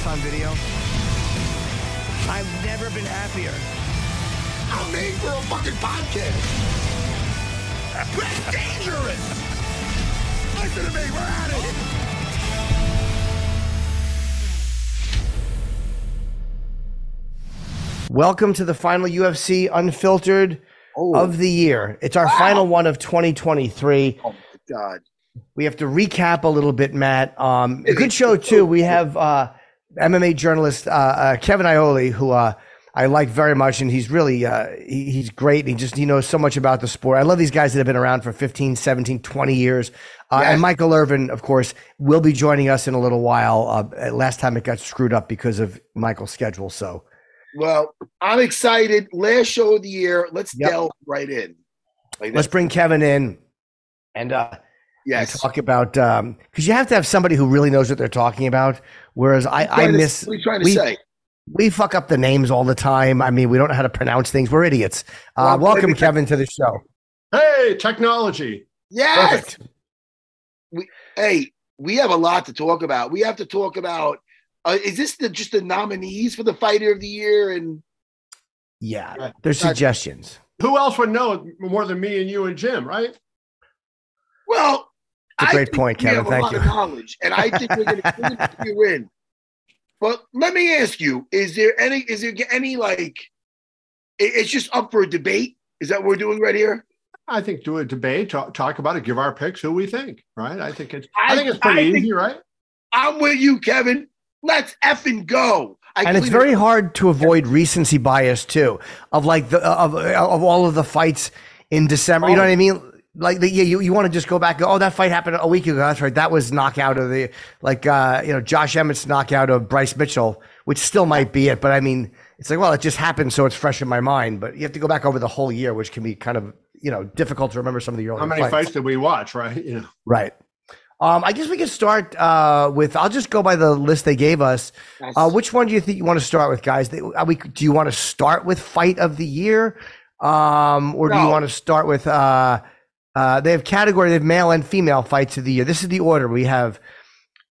Tell on video. I've never been happier. I'm made for a fucking podcast. That's dangerous. Listen to me. We're at it. Welcome to the final UFC Unfiltered of the year. It's our final one of 2023. Oh my god. We have to recap a little bit, Matt. Um, a good show too. We have uh, MMA journalist uh, uh, Kevin Iole, who uh, I like very much, and he's really uh, he, he's great. He just he knows so much about the sport. I love these guys that have been around for 15, 17, 20 years. Uh, Yes. And Michael Irvin, of course, will be joining us in a little while. Uh, last time it got screwed up because of Michael's schedule. So Well, I'm excited. Last show of the year. Let's Yep. delve right in. Like let's bring Kevin in and and talk about because you have to have somebody who really knows what they're talking about. Whereas I, I Trying to- miss What are you trying to we- say? we fuck up the names all the time. I mean, we don't know how to pronounce things. We're idiots. Uh, Well, welcome, maybe- Kevin, to the show. Hey, technology. Yes. Perfect. Hey, we have a lot to talk about. We have to talk about. Uh, is this the just the nominees for the fighter of the year? And Yeah, Right. there's suggestions. Who else would know more than me and you and Jim, right? well, It's a I great think point, we Kevin. have a Thank lot you. of knowledge, and I think we're going to you win. But let me ask you: Is there any? Is there any like? It's just up for a debate. Is that what we're doing right here? I think do a debate, talk, talk about it, give our picks, who we think, right? I think it's I, I- think it's pretty I think- easy, right? I'm with you, Kevin. Let's effing go. I And it's clean it very hard to avoid recency bias too, of like the of of all of the fights in December. You know Oh. what I mean? Like the, yeah, you, you want to just go back. and go, Oh, that fight happened a week ago. That's right. That was knockout of the like uh, you know Josh Emmett's knockout of Bryce Mitchell, which still might be it. But I mean, it's like well, it just happened, so it's fresh in my mind. But you have to go back over the whole year, which can be kind of you know difficult to remember some of the early How many fights did we watch, right? You know, Right. Um, I guess we can start uh, with. I'll just go by the list they gave us. Yes. Uh, which one do you think you want to start with, guys? They, are we, do you want to start with fight of the year, um, or do you want to start with? Uh, uh, they have category. They have male and female fights of the year. This is the order. We have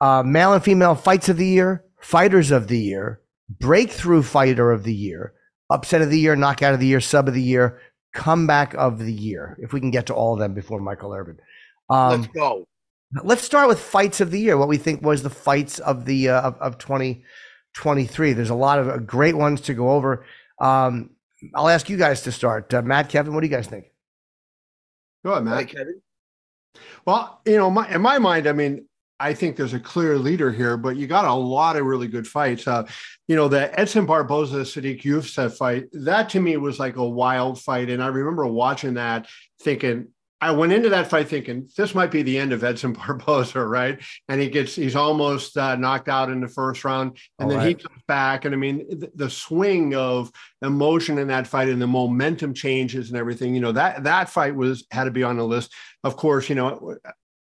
uh, male and female fights of the year, fighters of the year, breakthrough fighter of the year, upset of the year, knockout of the year, sub of the year, comeback of the year. If we can get to all of them before Michael Irvin. Um, Let's go. Let's start with fights of the year. What we think was the fights of the uh, of, of 2023. There's a lot of uh, great ones to go over. Um, I'll ask you guys to start. Uh, Matt, Kevin, what do you guys think? Go ahead, Matt. Kevin. Well, you know, my, in my mind, I mean, I think there's a clear leader here, but you got a lot of really good fights. Uh, you know, the Edson Barboza Sodiq Yusuff fight, that to me was like a wild fight. And I remember watching that thinking, I went into that fight thinking this might be the end of Edson Barboza, right? And he gets, he's almost uh, knocked out in the first round. And All then he comes back. And I mean, the, the swing of emotion in that fight and the momentum changes and everything, you know, that, that fight was, had to be on the list. Of course, you know,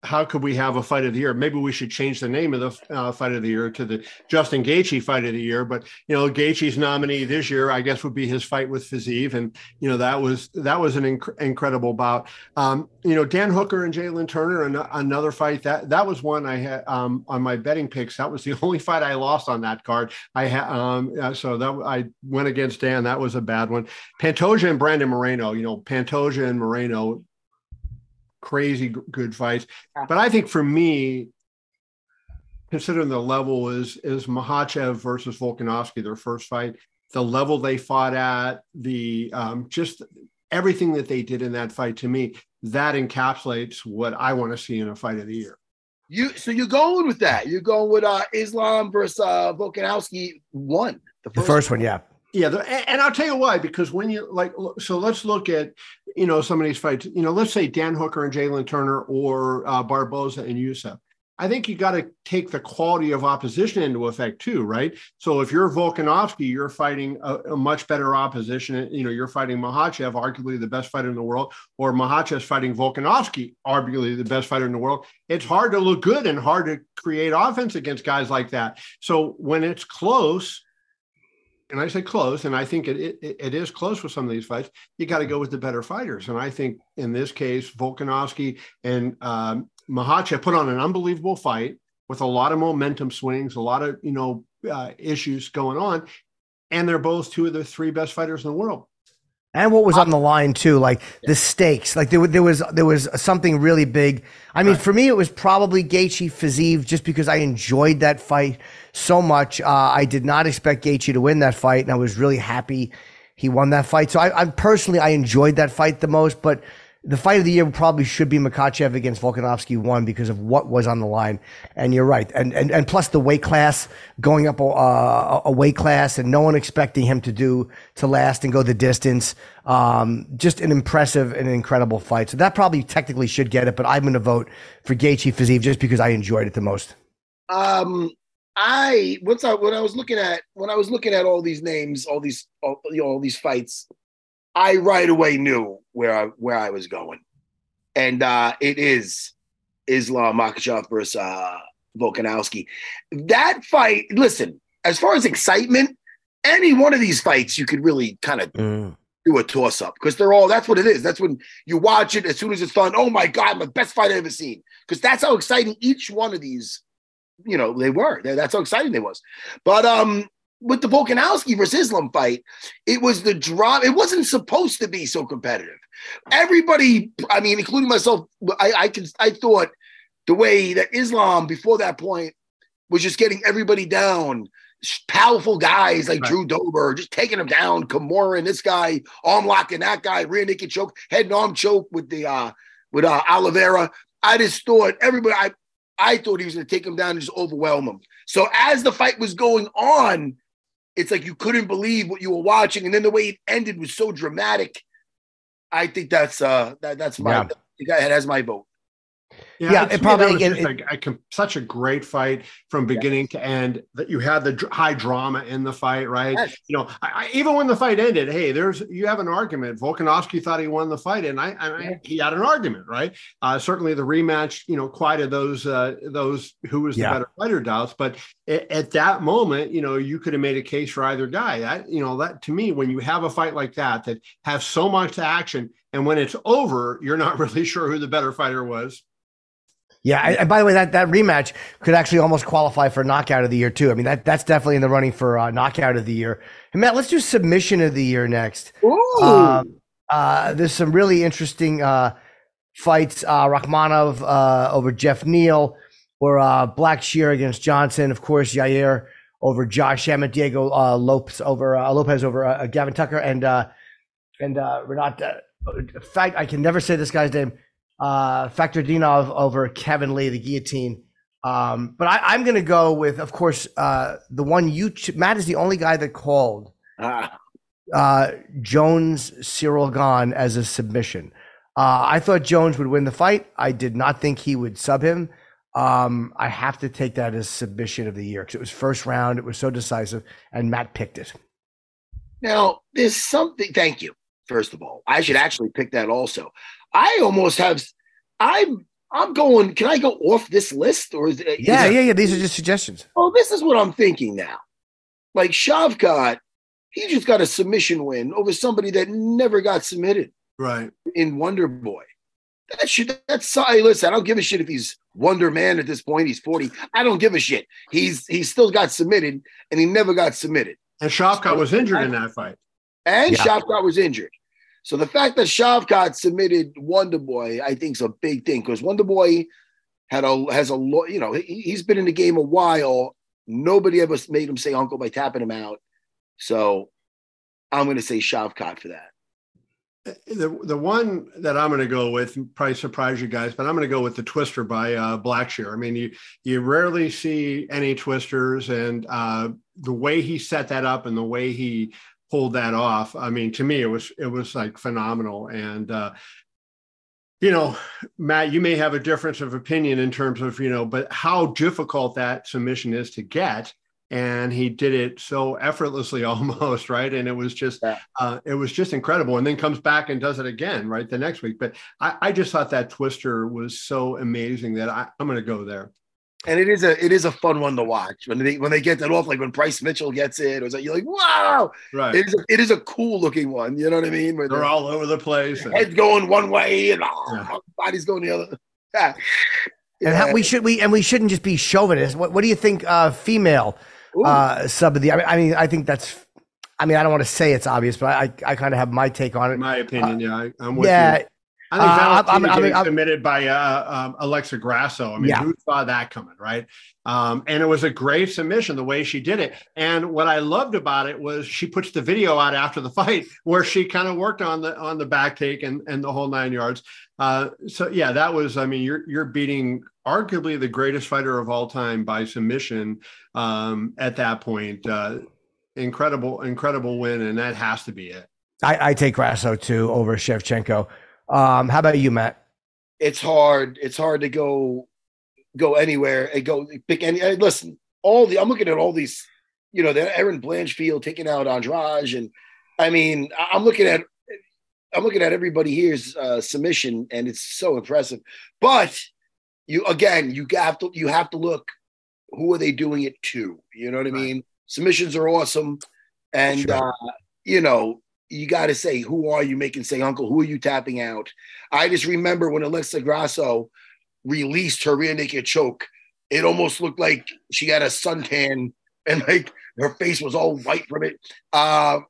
how could we have a fight of the year? Maybe we should change the name of the uh, fight of the year to the Justin Gaethje fight of the year. But you know, Gaethje's nominee this year, I guess, would be his fight with Fiziev, and you know that was that was an inc- incredible bout. Um, you know, Dan Hooker and Jalen Turner, an- another fight that that was one I had um, on my betting picks. That was the only fight I lost on that card. I had um, so that I went against Dan. That was a bad one. Pantoja and Brandon Moreno. You know, Pantoja and Moreno crazy good fights. But I think for me, considering the level is is Makhachev versus Volkanovski, their first fight, the level they fought at, the um, just everything that they did in that fight to me, that encapsulates what I want to see in a fight of the year. You so you're going with that. You're going with uh Islam versus uh Volkanovski one. The first, the first one, yeah. Yeah, and I'll tell you why. Because when you like, so let's look at you know some of these fights. You know, let's say Dan Hooker and Jalen Turner or uh, Barboza and Yusuff. I think you got to take the quality of opposition into effect too, right? So if you're Volkanovski, you're fighting a, a, much better opposition. You know, you're fighting Makhachev, arguably the best fighter in the world, or Makhachev's fighting Volkanovski, arguably the best fighter in the world. It's hard to look good and hard to create offense against guys like that. So when it's close, and I say close, and I think it, it, it is close with some of these fights. You got to go with the better fighters, and I think in this case, Volkanovski and um, Makhachev put on an unbelievable fight with a lot of momentum swings, a lot of you know uh, issues going on, and they're both two of the three best fighters in the world and what was on the line too, like the stakes. Like there, there was there was something really big. I mean, right. for me, it was probably Gaethje Fiziev, just because I enjoyed that fight so much. Uh, I did not expect Gaethje to win that fight, and I was really happy he won that fight. So I, I personally I enjoyed that fight the most, but the fight of the year probably should be Makhachev against Volkanovski one because of what was on the line. And you're right. And, and, and plus the weight class going up a, a weight class and no one expecting him to do, to last and go the distance. Um, just an impressive and incredible fight. So that probably technically should get it, but I'm going to vote for Gaethje Fiziev just because I enjoyed it the most. Um, I, once I, when I was looking at, when I was looking at all these names, all these, all, you know, all these fights, I right away knew where I where I was going, and uh, it is Islam Makhachev versus uh, Volkanovski. That fight, listen, as far as excitement, any one of these fights you could really kind of mm. do a toss up because they're all that's what it is. That's when you watch it as soon as it's done. Oh my god, the best fight I've ever seen because that's how exciting each one of these, you know, they were. That's how exciting they was. But um, with the Volkanovski versus Islam fight, it was the drop. It wasn't supposed to be so competitive. Everybody, I mean, including myself, I, I can I thought the way that Islam before that point was just getting everybody down. Powerful guys like right. Drew Dober, just taking them down. Kimura and this guy, arm locking that guy, rear naked choke, head and arm choke with the uh with uh Oliveira. I just thought everybody I I thought he was gonna take him down and just overwhelm him. So as the fight was going on, it's like you couldn't believe what you were watching, and then the way it ended was so dramatic. I think that's uh that, that's my yeah. that has my vote. Yeah, yeah it probably again, it, a, a, such a great fight from beginning yeah. to end. That you had the dr- high drama in the fight, right? Yes. You know, I, I, even when the fight ended, hey, there's you have an argument. Volkanovski thought he won the fight, and I, and yeah. he had an argument, right? Uh, certainly, the rematch, you know, quieted those uh, those who was the better fighter doubts. But at, at that moment, you know, you could have made a case for either guy. That you know, that to me, when you have a fight like that that has so much action, and when it's over, you're not really sure who the better fighter was yeah, and by the way, that, that rematch could actually almost qualify for knockout of the year too. I mean, that that's definitely in the running for uh, knockout of the year. And Matt, let's do submission of the year next. Ooh. Um, uh, there's some really interesting uh, fights. Uh, Rakhmonov uh, over Geoff Neal, or uh, Blackshere against Johnson. Of course, Yair over Josh Emmett, Diego uh, Lopes over uh, Lopez over uh, Gavin Tucker, and uh, and uh, Rinat. In fact, I can never say this guy's name uh, Fakhretdinov over Kevin Lee, the guillotine. Um, but I, am going to go with, of course, uh, the one you, Matt is the only guy that called ah. uh, Jones Cyril Gane as a submission. Uh, I thought Jones would win the fight. I did not think he would sub him. Um, I have to take that as submission of the year because it was first round. It was so decisive, and Matt picked it. Now, there's something. Thank you. First of all, I should actually pick that also. I almost have I'm I'm going. Can I go off this list, or is it? Yeah, is it- yeah, yeah. These are just suggestions. Oh, this is what I'm thinking now. Like Shavkat, he just got a submission win over somebody that never got submitted Right. in Wonder Boy. That should that's hey, listen, I don't give a shit if he's Wonder Man at this point. He's 40. I don't give a shit. He's he still got submitted and he never got submitted. And Shavkat was injured in that fight. And Yeah. Shavkat was injured. So the fact that Shavkat submitted Wonder Boy, I think, is a big thing because Wonder Boy had a has a lot. You know, he, he's been in the game a while. Nobody ever made him say uncle by tapping him out. So I'm going to say Shavkat for that. The the one that I'm going to go with probably surprise you guys, but I'm going to go with the Twister by uh, Blackshere. I mean, you you rarely see any twisters, and uh, the way he set that up and the way he pulled that off. I mean, to me, it was it was like phenomenal. And uh, you know, Matt, you may have a difference of opinion in terms of you know, but how difficult that submission is to get. And he did it so effortlessly, almost right. And it was just, Yeah. uh, it was just incredible. And then comes back and does it again, right, the next week. But I, I just thought that twister was so amazing that I, I'm going to go there. And it is a it is a fun one to watch when they when they get that off, like when Bryce Mitchell gets it, it was like you're like, wow, Right. it is a, it is a cool looking one. You know what I mean? Where They're the all over the place. and- head's going one way and oh, Yeah. body's going the other. Yeah. And how, we should we and we shouldn't just be chauvinist. What, what do you think? Uh, female Ooh. uh, sub of the. I mean, I mean, I think that's. I mean, I don't want to say it's obvious, but I I kind of have my take on in it. my opinion, yeah, I, I'm with Yeah, you. I think Uh, I'm- Valentina I'm- I'm- getting I'm- submitted by uh, um, Alexa Grasso. I mean, Yeah. who saw that coming, right? Um, and it was a great submission the way she did it. And what I loved about it was she puts the video out after the fight where she kind of worked on the on the back take and and the whole nine yards. Uh, so yeah, that was. I mean, you're you're beating arguably the greatest fighter of all time by submission um, at that point. Uh, incredible, incredible win, and that has to be it. I, I take Grasso too over Shevchenko. Um, how about you, Matt? it's hard. It's hard to go go anywhere and go pick any. and Listen, all the I'm looking at all these. You know, the Erin Blanchfield taking out Andrade, and I mean, I'm looking at I'm looking at everybody here's uh, submission, and it's so impressive. But you again, you have to you have to look who are they doing it to? You know what I mean? Submissions are awesome, and Sure. uh, you know you got to say who are you making say uncle? Who are you tapping out? I just remember when Alexa Grasso released her rear naked choke, it almost looked like she had a suntan and like her face was all white from it. Uh,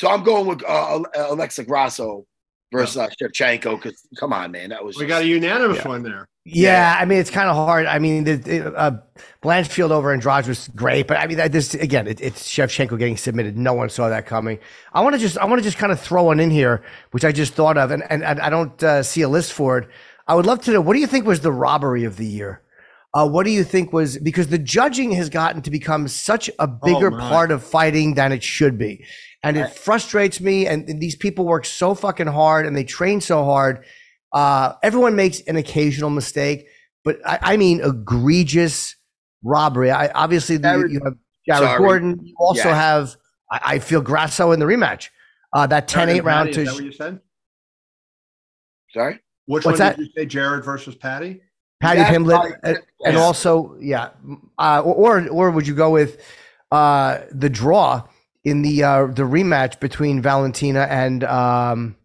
so I'm going with uh, Alexa Grasso versus uh, Shevchenko because come on, man, that was We got a unanimous Yeah. one there. Yeah, I mean it's kind of hard. I mean, the, the, uh, Blanchfield over Andrade was great, but I mean, that- this again, it, it's Shevchenko getting submitted. No one saw that coming. I want to just, I want to just kind of throw one in here, which I just thought of, and and, and I don't uh, see a list for it. I would love to know what do you think was the robbery of the year? Uh, what do you think was because the judging has gotten to become such a bigger my. part of fighting than it should be, and it frustrates me. And, and these people work so fucking hard and they train so hard. Uh, everyone makes an occasional mistake, but I, I mean egregious robbery. I obviously the, Jared- you have Jared sorry. Gordon. You also Yeah. have I, I feel Grasso in the rematch. Uh, that 10-8 round Is to that what you said? sorry. Which What's one that? did you say? Jared versus Paddy? Paddy That's Pimblett, probably- and, and also yeah, uh, or or would you go with uh, the draw in the uh, the rematch between Valentina and um,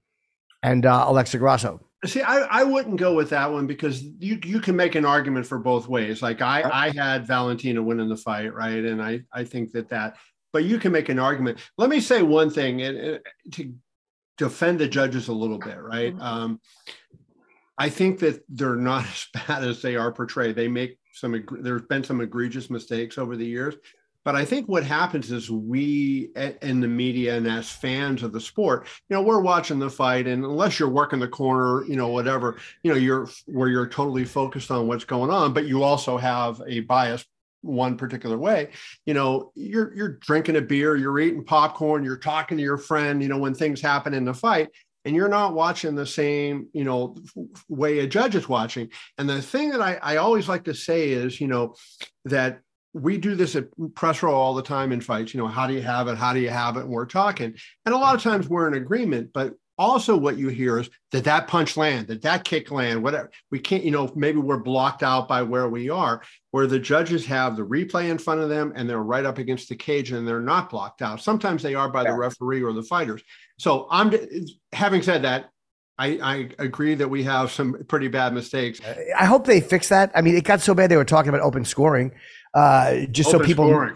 and uh, Alexa Grasso? See, I, I wouldn't go with that one because you you can make an argument for both ways. Like I I had Valentina winning the fight, right? And I I think that that, but you can make an argument. Let me say one thing and, and to defend the judges a little bit, right? Um, I think that they're not as bad as they are portrayed. They make some. There's been some egregious mistakes over the years, but I think what happens is we in the media and as fans of the sport, you know, we're watching the fight, and unless you're working the corner, you know, whatever, you know, you're where you're totally focused on what's going on, but you also have a bias one particular way you know you're you're drinking a beer you're eating popcorn you're talking to your friend you know when things happen in the fight and you're not watching the same you know way a judge is watching. And the thing that I, I always like to say is you know that we do this at press row all the time in fights you know how do you have it? How do you have it? And we're talking. And a lot of times we're in agreement but also what you hear is did that punch land did that kick land whatever. We can't you know maybe we're blocked out by where we are where the judges have the replay in front of them and they're right up against the cage and they're not blocked out. Sometimes they are by yeah. the referee or the fighters. So i'm having said that I, I, agree that we have some pretty bad mistakes. I hope they fix that. I mean, it got so bad they were talking about open scoring, uh, just open so people. Scoring.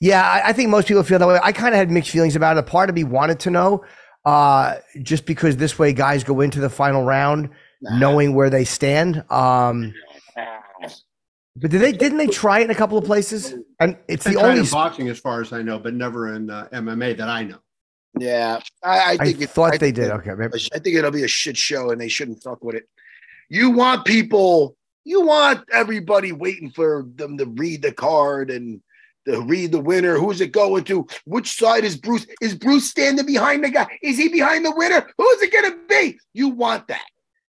Yeah, I, I, think most people feel that way. I kind of had mixed feelings about it. A part of me wanted to know uh, just because this way guys go into the final round nah. knowing where they stand. Um, but did they didn't they try it in a couple of places? And it's they the only boxing, as far as I know, but never in uh, MMA that I know. Yeah, I, I think I it, thought I they did. Okay, maybe. I think it'll be a shit show, and they shouldn't fuck with it. You want people, you want everybody waiting for them to read the card and to read the winner. Who's it going to? Which side is Bruce? Is Bruce standing behind the guy? Is he behind the winner? Who's it going to be? You want that.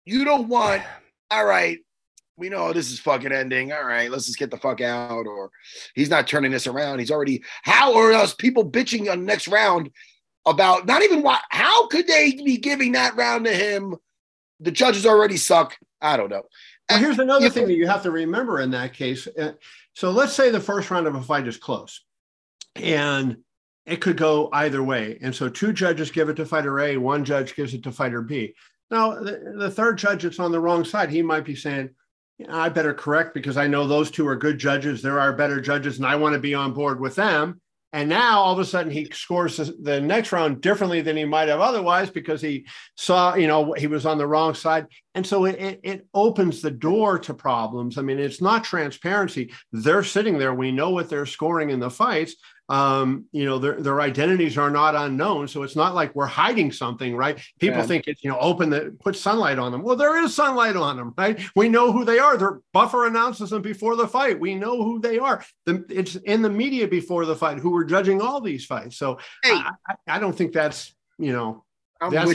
You don't want, all right, we know this is fucking ending. All right, let's just get the fuck out. Or he's not turning this around. He's already, how are else people bitching on the next round about not even what, how could they be giving that round to him? The judges already suck. I don't know. Well, here's another thing that you have to remember in that case. Uh, so let's say the first round of a fight is close and it could go either way. And so two judges give it to fighter A, one judge gives it to fighter B. Now, the, the third judge that's on the wrong side, he might be saying, I better correct because I know those two are good judges. There are better judges, and I want to be on board with them. And now all of a sudden he scores the next round differently than he might have otherwise because he saw, you know, he was on the wrong side. And so it, it opens the door to problems. I mean, it's not transparency. They're sitting there. We know what they're scoring in the fights um, you know, their, their identities are not unknown. So it's not like we're hiding something, right? People yeah. think it's, you know, open the, put sunlight on them. Well, there is sunlight on them, right? We know who they are. Their buffer announces them before the fight. We know who they are. The, it's in the media before the fight who were judging all these fights. So hey. I, I, I don't think that's, you know, that's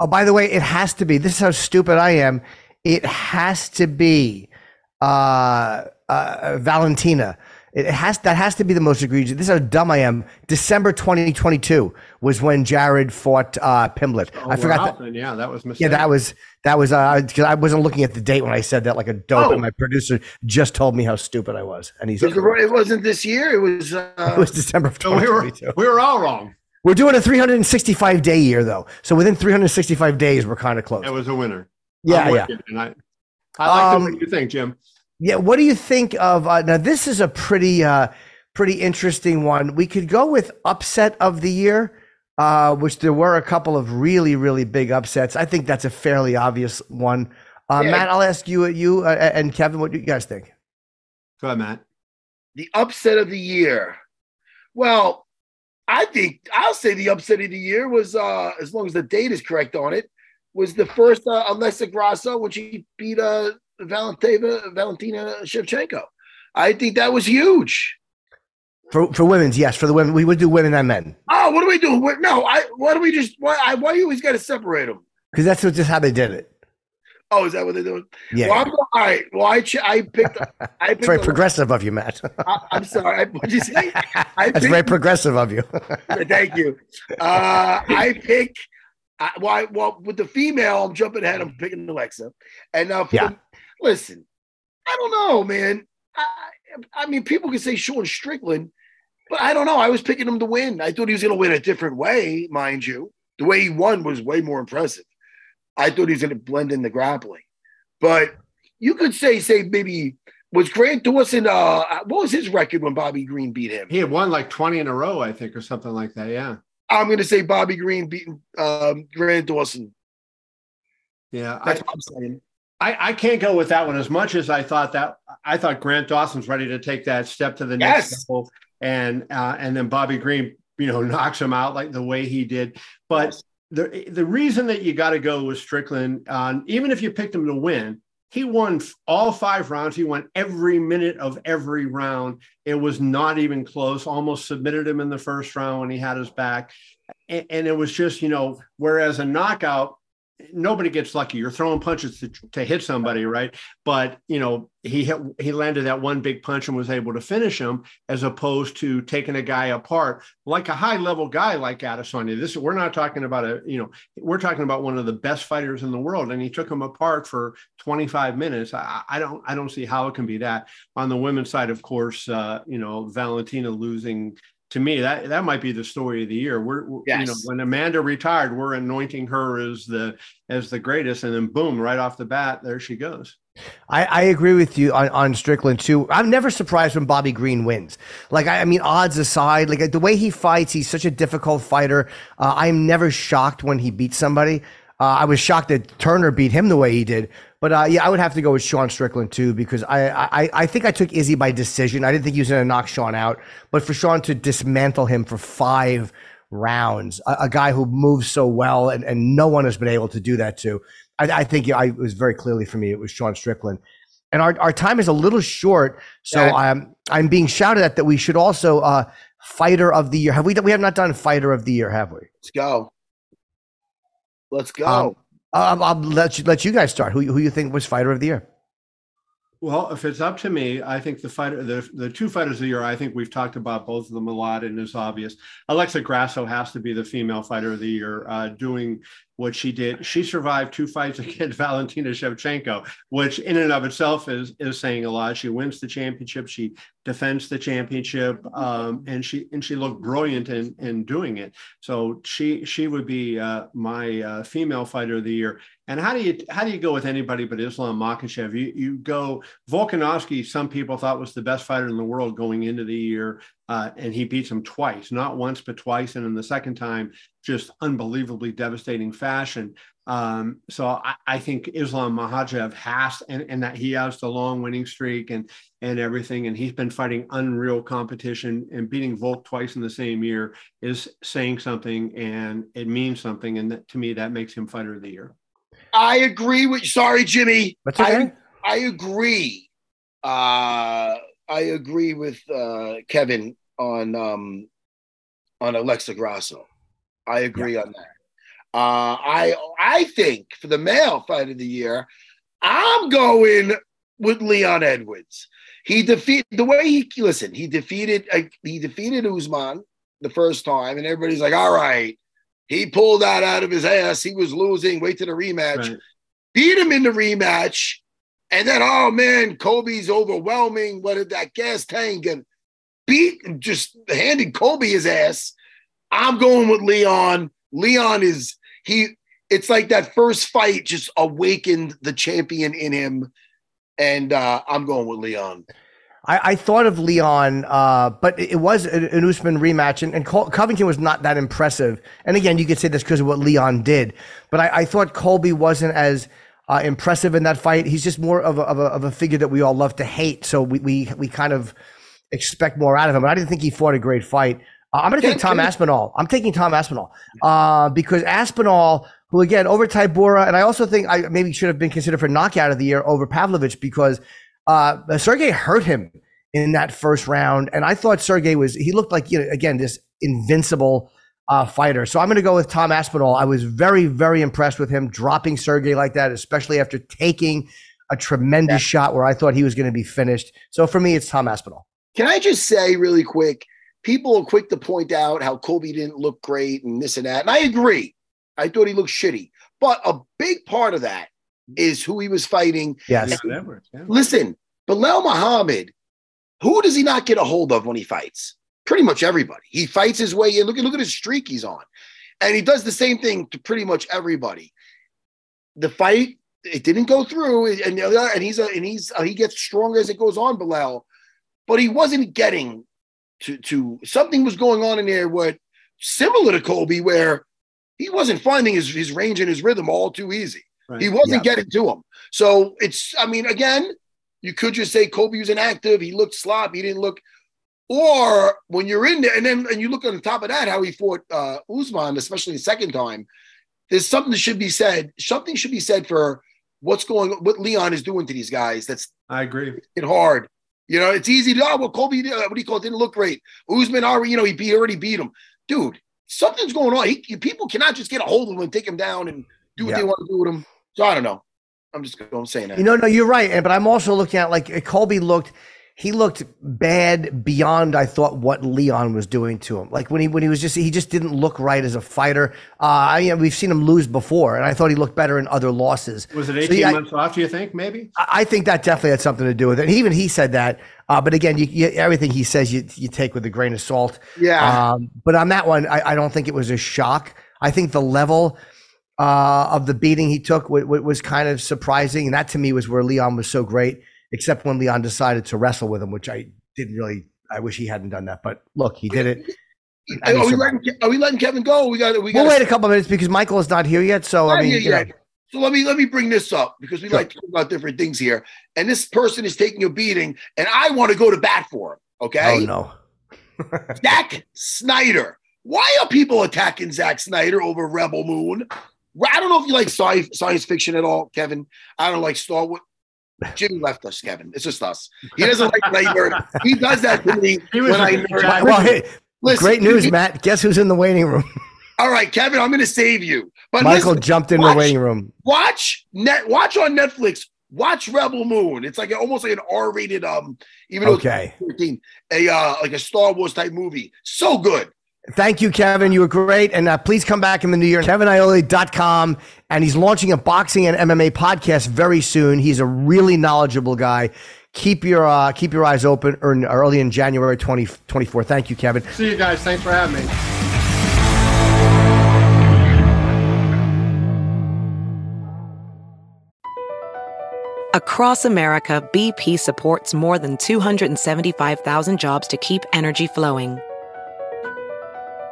oh, by the way, it has to be. This is how stupid I am. It has to be uh, uh, Valentina it has that has to be the most egregious. This is how dumb I am. December 2022 was when Jared fought uh, Pimblett. Oh, I forgot that. Yeah, that was mistake. Yeah, that was that was uh because I wasn't looking at the date when I said that like a dope. Oh. And my producer just told me how stupid I was, and he's. It wasn't this year. It was. Uh, it was December of 2022. we, were, we were all wrong. We're doing a 365 day year though, so within 365 days, we're kind of close. It was a winner. Yeah, yeah. I, I like um, what you think, Jim. Yeah, what do you think of uh, now? This is a pretty, uh, pretty interesting one. We could go with upset of the year, uh, which there were a couple of really, really big upsets. I think that's a fairly obvious one. Uh, yeah. Matt, I'll ask you, you uh, and Kevin, what do you guys think? Go ahead, Matt. The upset of the year. Well, I think I'll say the upset of the year was, uh, as long as the date is correct on it, was the first uh, Alexa Grasso when she beat uh, Valentina Valentina Shevchenko. I think that was huge. For for women's, yes. For the women, we would do women and men. Oh, what do we do? No, I. Why do we just? Why? I, why you always got to separate them? Because that's just how they did it. Oh, is that what they're doing? Yeah. Well, all right. Well, I ch- I picked. I picked very progressive of you, Matt. I, am sorry. What'd you say? I That's very progressive of you. thank you. Uh, I pick. I, well, I, well, with the female, I'm jumping ahead. I'm picking Alexa, and now for yeah. the, listen, I don't know, man. I, I mean, people can say Sean Strickland, but I don't know. I was picking him to win. I thought he was going to win a different way, mind you. The way he won was way more impressive. I thought he was going to blend in the grappling, but you could say, say maybe was Grant Dawson. Uh, what was his record when Bobby Green beat him? He had won like twenty in a row, I think, or something like that. Yeah. I'm going to say Bobby Green beating um, Grant Dawson. Yeah, that's I, what I'm saying. I, I, can't go with that one as much as I thought that I thought Grant Dawson's ready to take that step to the next yes. level, and uh, and then Bobby Green, you know, knocks him out like the way he did. But the the reason that you got to go with Strickland, uh, even if you picked him to win, he won all five rounds. He won every minute of every round. It was not even close. Almost submitted him in the first round when he had his back, and, and it was just you know, whereas a knockout nobody gets lucky. You're throwing punches to, to hit somebody, right? But you know, he hit, he landed that one big punch and was able to finish him, as opposed to taking a guy apart like a high level guy like Adesanya. This we're not talking about a you know we're talking about one of the best fighters in the world, and he took him apart for 25 minutes. I, I don't I don't see how it can be that. On the women's side, of course, uh, you know Valentina losing to me that that might be the story of the year. We're, yes. you know when Amanda retired, we're anointing her as the as the greatest, and then boom, right off the bat, there she goes. I, I agree with you on, on Strickland too. I'm never surprised when Bobby Green wins. Like I, I mean, odds aside, like the way he fights, he's such a difficult fighter. Uh, I'm never shocked when he beats somebody. Uh, I was shocked that Turner beat him the way he did. But uh, yeah, I would have to go with Sean Strickland too because I, I I think I took Izzy by decision. I didn't think he was going to knock Sean out, but for Sean to dismantle him for five rounds, a, a, guy who moves so well and, and no one has been able to do that to, I, I think I, it was very clearly for me it was Sean Strickland. And our, our time is a little short, so yeah. I'm I'm being shouted at that we should also uh, fighter of the year. Have we we have not done fighter of the year, have we? Let's go. Let's go. Um, I'll, I'll, let you let you guys start. Who who you think was fighter of the year? Well, if it's up to me, I think the fighter, the, the two fighters of the year, I think we've talked about both of them a lot, and it's obvious. Alexa Grasso has to be the female fighter of the year, uh, doing what she did. She survived two fights against Valentina Shevchenko, which in and of itself is is saying a lot. She wins the championship. She defends the championship, um, and she and she looked brilliant in in doing it. So she she would be uh, my uh, female fighter of the year. And how do you how do you go with anybody but Islam Makhachev? You you go Volkanovski. Some people thought was the best fighter in the world going into the year. Uh, and he beats him twice, not once, but twice. And in the second time, just unbelievably devastating fashion. Um, so I, I, think Islam Makhachev has, and, and that he has the long winning streak and and everything, and he's been fighting unreal competition and beating Volk twice in the same year is saying something, and it means something, and that, to me that makes him fighter of the year. I agree with. Sorry, Jimmy. That's okay. I, I agree. Uh, I agree with uh, Kevin on um, on Alexa Grasso. I agree yeah. on that. Uh, I I think for the male fight of the year, I'm going with Leon Edwards. He defeat the way he listen. He defeated uh, he defeated Usman the first time, and everybody's like, "All right, he pulled that out of his ass. He was losing. Wait to the rematch. Right. Beat him in the rematch, and then oh man, Colby's overwhelming. What did that gas tank and beat and just handed Colby his ass. I'm going with Leon. Leon is he. It's like that first fight just awakened the champion in him, and uh, I'm going with Leon. I, I thought of Leon, uh, but it was an, an Usman rematch, and, and Col- Covington was not that impressive. And again, you could say this because of what Leon did, but I, I thought Colby wasn't as uh, impressive in that fight. He's just more of a, of a, of a figure that we all love to hate. So we we we kind of expect more out of him. But I didn't think he fought a great fight. Uh, I'm going to take Tom Aspinall. I'm taking Tom Aspinall uh, because Aspinall, who again over Tybura, and I also think I maybe should have been considered for knockout of the year over Pavlovich because uh, Sergey hurt him in that first round, and I thought Sergey was he looked like you know again this invincible. Uh, fighter. So I'm going to go with Tom Aspinall. I was very, very impressed with him dropping Sergey like that, especially after taking a tremendous yeah. shot where I thought he was going to be finished. So for me, it's Tom Aspinall. Can I just say really quick? People are quick to point out how Colby didn't look great and this and that. And I agree. I thought he looked shitty. But a big part of that is who he was fighting. Yes. Yeah. Listen, Belal Muhammad, who does he not get a hold of when he fights? Pretty much everybody. He fights his way in. Look at look at his streak he's on. And he does the same thing to pretty much everybody. The fight, it didn't go through, and, and he's a, and he's uh, he gets stronger as it goes on, Belal but he wasn't getting to to something was going on in there what similar to Colby where he wasn't finding his, his range and his rhythm all too easy. Right. He wasn't yeah. getting to him. So it's I mean again, you could just say Colby was inactive, he looked sloppy, he didn't look or when you're in there and then and you look on the top of that how he fought uh Usman especially the second time, there's something that should be said. Something should be said for what's going what Leon is doing to these guys. That's I agree. It hard you know, it's easy to, oh, well, Colby, uh, what do you call it? Didn't look great. Usman already, you know, he, beat, already beat him. Dude, something's going on. He, people cannot just get a hold of him and take him down and do what Yeah. they want to do with him. So I don't know. I'm just I'm saying that. You know, no, you're right. And but I'm also looking at like Colby looked. He looked bad beyond I thought what Leon was doing to him. Like when he when he was just he just didn't look right as a fighter. Uh, I mean, we've seen him lose before, and I thought he looked better in other losses. Was it So, 18 yeah, months off, do you think, maybe? I I think that definitely had something to do with it. And even he said that. Uh, but again, you, you, everything he says you, you take with a grain of salt. yeah. Um, but on that one, I, I don't think it was a shock. I think the level uh, of the beating he took w- w- was kind of surprising. And that to me was where Leon was so great, except when Leon decided to wrestle with him, which I didn't really, I wish he hadn't done that. But look, he did it. Are, we letting, are we letting Kevin go? We got we got We'll wait a couple of minutes because Michael is not here yet. So, I mean, you know, So let me let me bring this up because we Sure. like to talk about different things here. And this person is taking a beating, and I want to go to bat for him. Okay, oh no. Zack Snyder. Why are people attacking Zack Snyder over Rebel Moon? I don't know if you like sci- science fiction at all, Kevin. I don't like Star Wars. Jimmy left us, Kevin. It's just us. He doesn't like when I nerd. He does that to me He was when I in the nerd. chat. Well, hey, Listen, great news, Matt. Guess who's in the waiting room? All right, Kevin, I'm going to save you. But Michael listen, jumped in watch- the waiting room. watch net watch on Netflix. Watch Rebel Moon. It's like almost like an R-rated um even though Okay. it's 13, a uh like a Star Wars type movie. So good. Thank you, Kevin. You were great. And uh, please come back in the new year. KevinIole.com. And he's launching a boxing and MMA podcast very soon. He's a really knowledgeable guy. Keep your uh, keep your eyes open early in January 2024. Thank you, Kevin. See you guys. Thanks for having me. Across America, BP supports more than 275,000 jobs to keep energy flowing.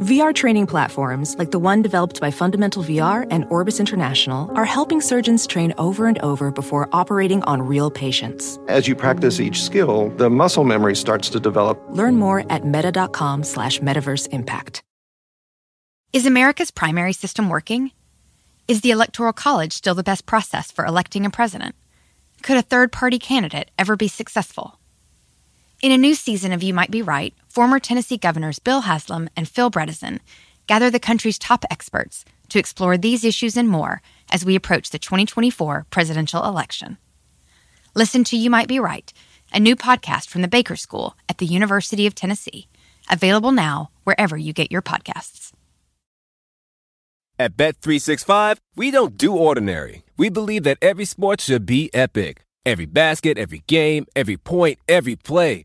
VR training platforms, like the one developed by Fundamental VR and Orbis International, are helping surgeons train over and over before operating on real patients. As you practice each skill, the muscle memory starts to develop. Learn more at meta.com slash metaverse impact. Is America's primary system working? Is the Electoral College still the best process for electing a president? Could a third party candidate ever be successful? In a new season of You Might Be Right, former Tennessee governors Bill Haslam and Phil Bredesen gather the country's top experts to explore these issues and more as we approach the 2024 presidential election. Listen to You Might Be Right, a new podcast from the Baker School at the University of Tennessee, available now wherever you get your podcasts. At Bet365, we don't do ordinary. We believe that every sport should be epic. Every basket, every game, every point, every play.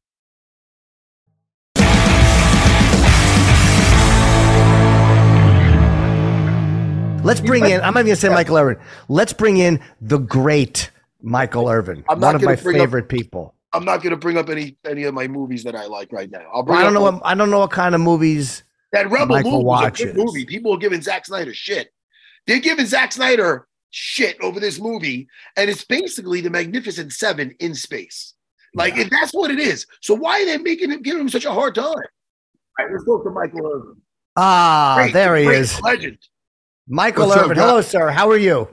Let's bring in, I'm not even going to say Michael Irvin. Let's bring in the great Michael Irvin, I'm not one of my gonna bring up- favorite people. I'm not going to bring up any any of my movies that I like right now. I'll bring I don't know what I don't know what kind of movies. that Rebel Michael movie was a good movie. People are giving Zack Snyder shit. They're giving Zack Snyder shit over this movie, and it's basically the Magnificent Seven in space. Like if that's what it is. So why are they making him giving him such a hard time? All right, let's talk to Michael Irvin. Ah, Great, there he is. Legend. Michael What's Irvin. guy? Hello, sir. How are you?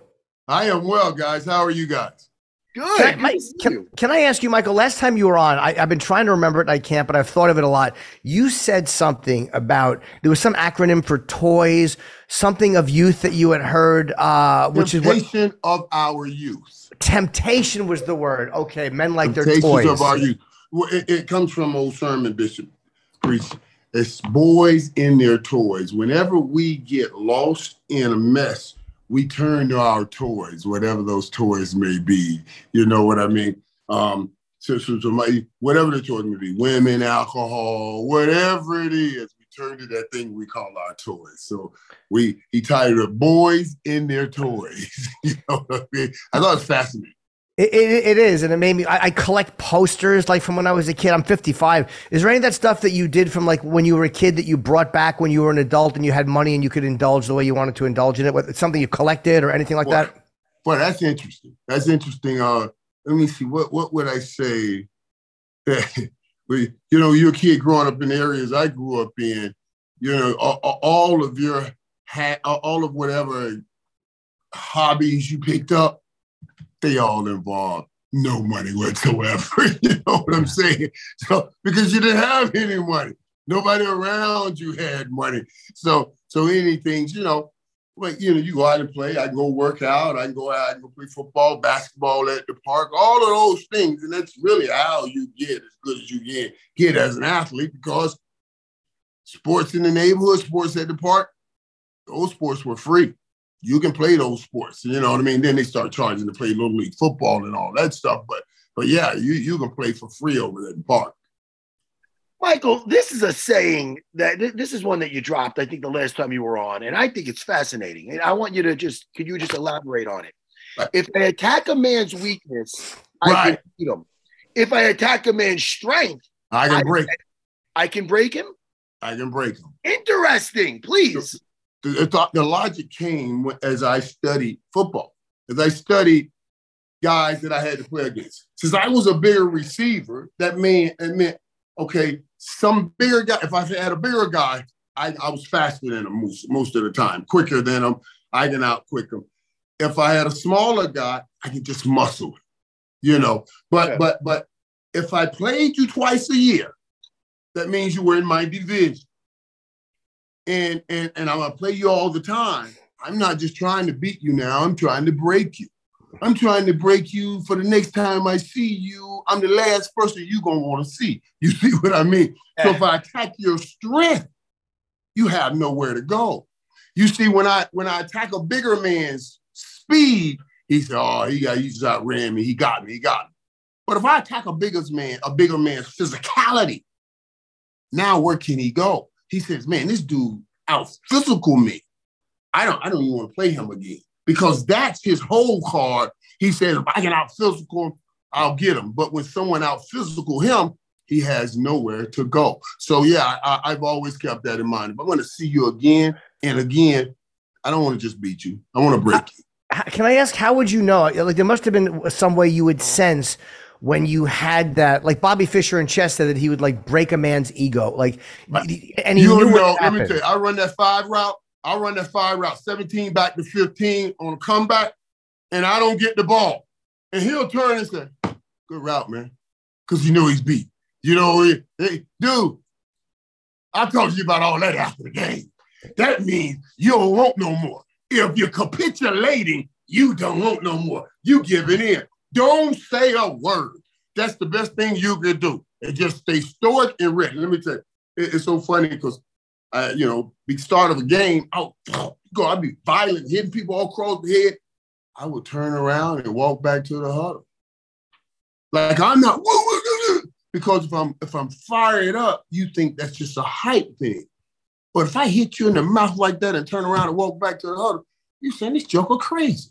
I am well, guys. How are you guys? Good. Can I, Good Mi- to see can, can I ask you, Michael? Last time you were on, I, I've been trying to remember it and I can't, but I've thought of it a lot. You said something about there was some acronym for toys, something of youth that you had heard, uh, which is what Temptation of our youth. temptation was the word. Okay, men like their Temptations toys. of our youth. Well, it, it comes from old sermon bishop preach. It's boys in their toys. Whenever we get lost in a mess, we turn to our toys, whatever those toys may be. You know what I mean? Um, so, so, my, whatever the toys may be, women, alcohol, whatever it is, we turn to that thing we call our toys. So we he titled it "Boys in Their Toys." you know what I mean? I thought it was fascinating. It, it, it is, and it made me. I, I, collect posters like from when I was a kid. I'm 55. Is there any of that stuff that you did from like when you were a kid that you brought back when you were an adult and you had money and you could indulge the way you wanted to indulge in it? It's something you collected or anything like well, that? Well, that's interesting. That's interesting. Uh, let me see. What what would I say? you know, you're a kid growing up in areas I grew up in. You know, all, all of your all of whatever hobbies you picked up they all involved no money whatsoever. you know what I'm saying? So because you didn't have any money, nobody around you had money. So so anything, you know, like you know, you go out and play. I can go work out. I can go out and go play football, basketball at the park, all of those things, and that's really how you get as good as you get get as an athlete because sports in the neighborhood, sports at the park, those sports were free you can play those sports. You know what I mean? Then they start charging to play little league football and all that stuff. But but yeah, you you can play for free over there in park. Michael, this is a saying that this is one that you dropped. I think the last time you were on, and I think it's fascinating. And I want you to just could you just elaborate on it? Right. If I attack a man's weakness, I right. can beat him. If I attack a man's strength, I can I, break. I can break him. I can break him. Interesting. Please the, the logic came as I studied football, as I studied guys that I had to play against. Since I was a bigger receiver, that meant it meant okay, some bigger guy. If I had a bigger guy, I, I was faster than him most, most of the time, quicker than him. I can out quick him. If I had a smaller guy, I could just muscle him, you know. But yeah. but but if I played you twice a year, that means you were in my division and and and I'm gonna play you all the time. I'm not just trying to beat you now. I'm trying to break you. I'm trying to break you for the next time I see you. I'm the last person you're gonna want to see. You see what I mean? So if I attack your strength, you have nowhere to go. You see, when I when I attack a bigger man's speed, he said, "Oh, he got he just outran me. He got me. He got me." But if I attack a bigger man, a bigger man's physicality, now where can he go? He says, man, this dude out physical me. I don't, I don't even want to play him again because that's his whole card. He says, if I can out physical, I'll get him. But when someone out physical him, he has nowhere to go. So yeah, I, I've always kept that in mind. If I want to see you again and again, I don't want to just beat you. I want to break you. Can I ask, how would you know? Like, there must have been some way you would sense when you had that, like Bobby Fischer and chess said that he would like break a man's ego, like, and he you knew know. Let me tell you, I run that five route. I run that five route, 17 back to 15 on a comeback, and I don't get the ball. And he'll turn and say, "Good route, man," because you know he's beat. You know, hey, dude, I told you about all that after the game. That means you don't want no more. If you're capitulating, you don't want no more. You giving in. Don't say a word. That's the best thing you can do. And just stay stoic and ready. Let me tell you, it's so funny because, uh, you know, the start of a game, oh, go, I'd be violent, hitting people all across the head. I would turn around and walk back to the huddle. Like I'm not, because if I'm if I'm fired up, you think that's just a hype thing. But if I hit you in the mouth like that and turn around and walk back to the huddle, you saying this joker crazy.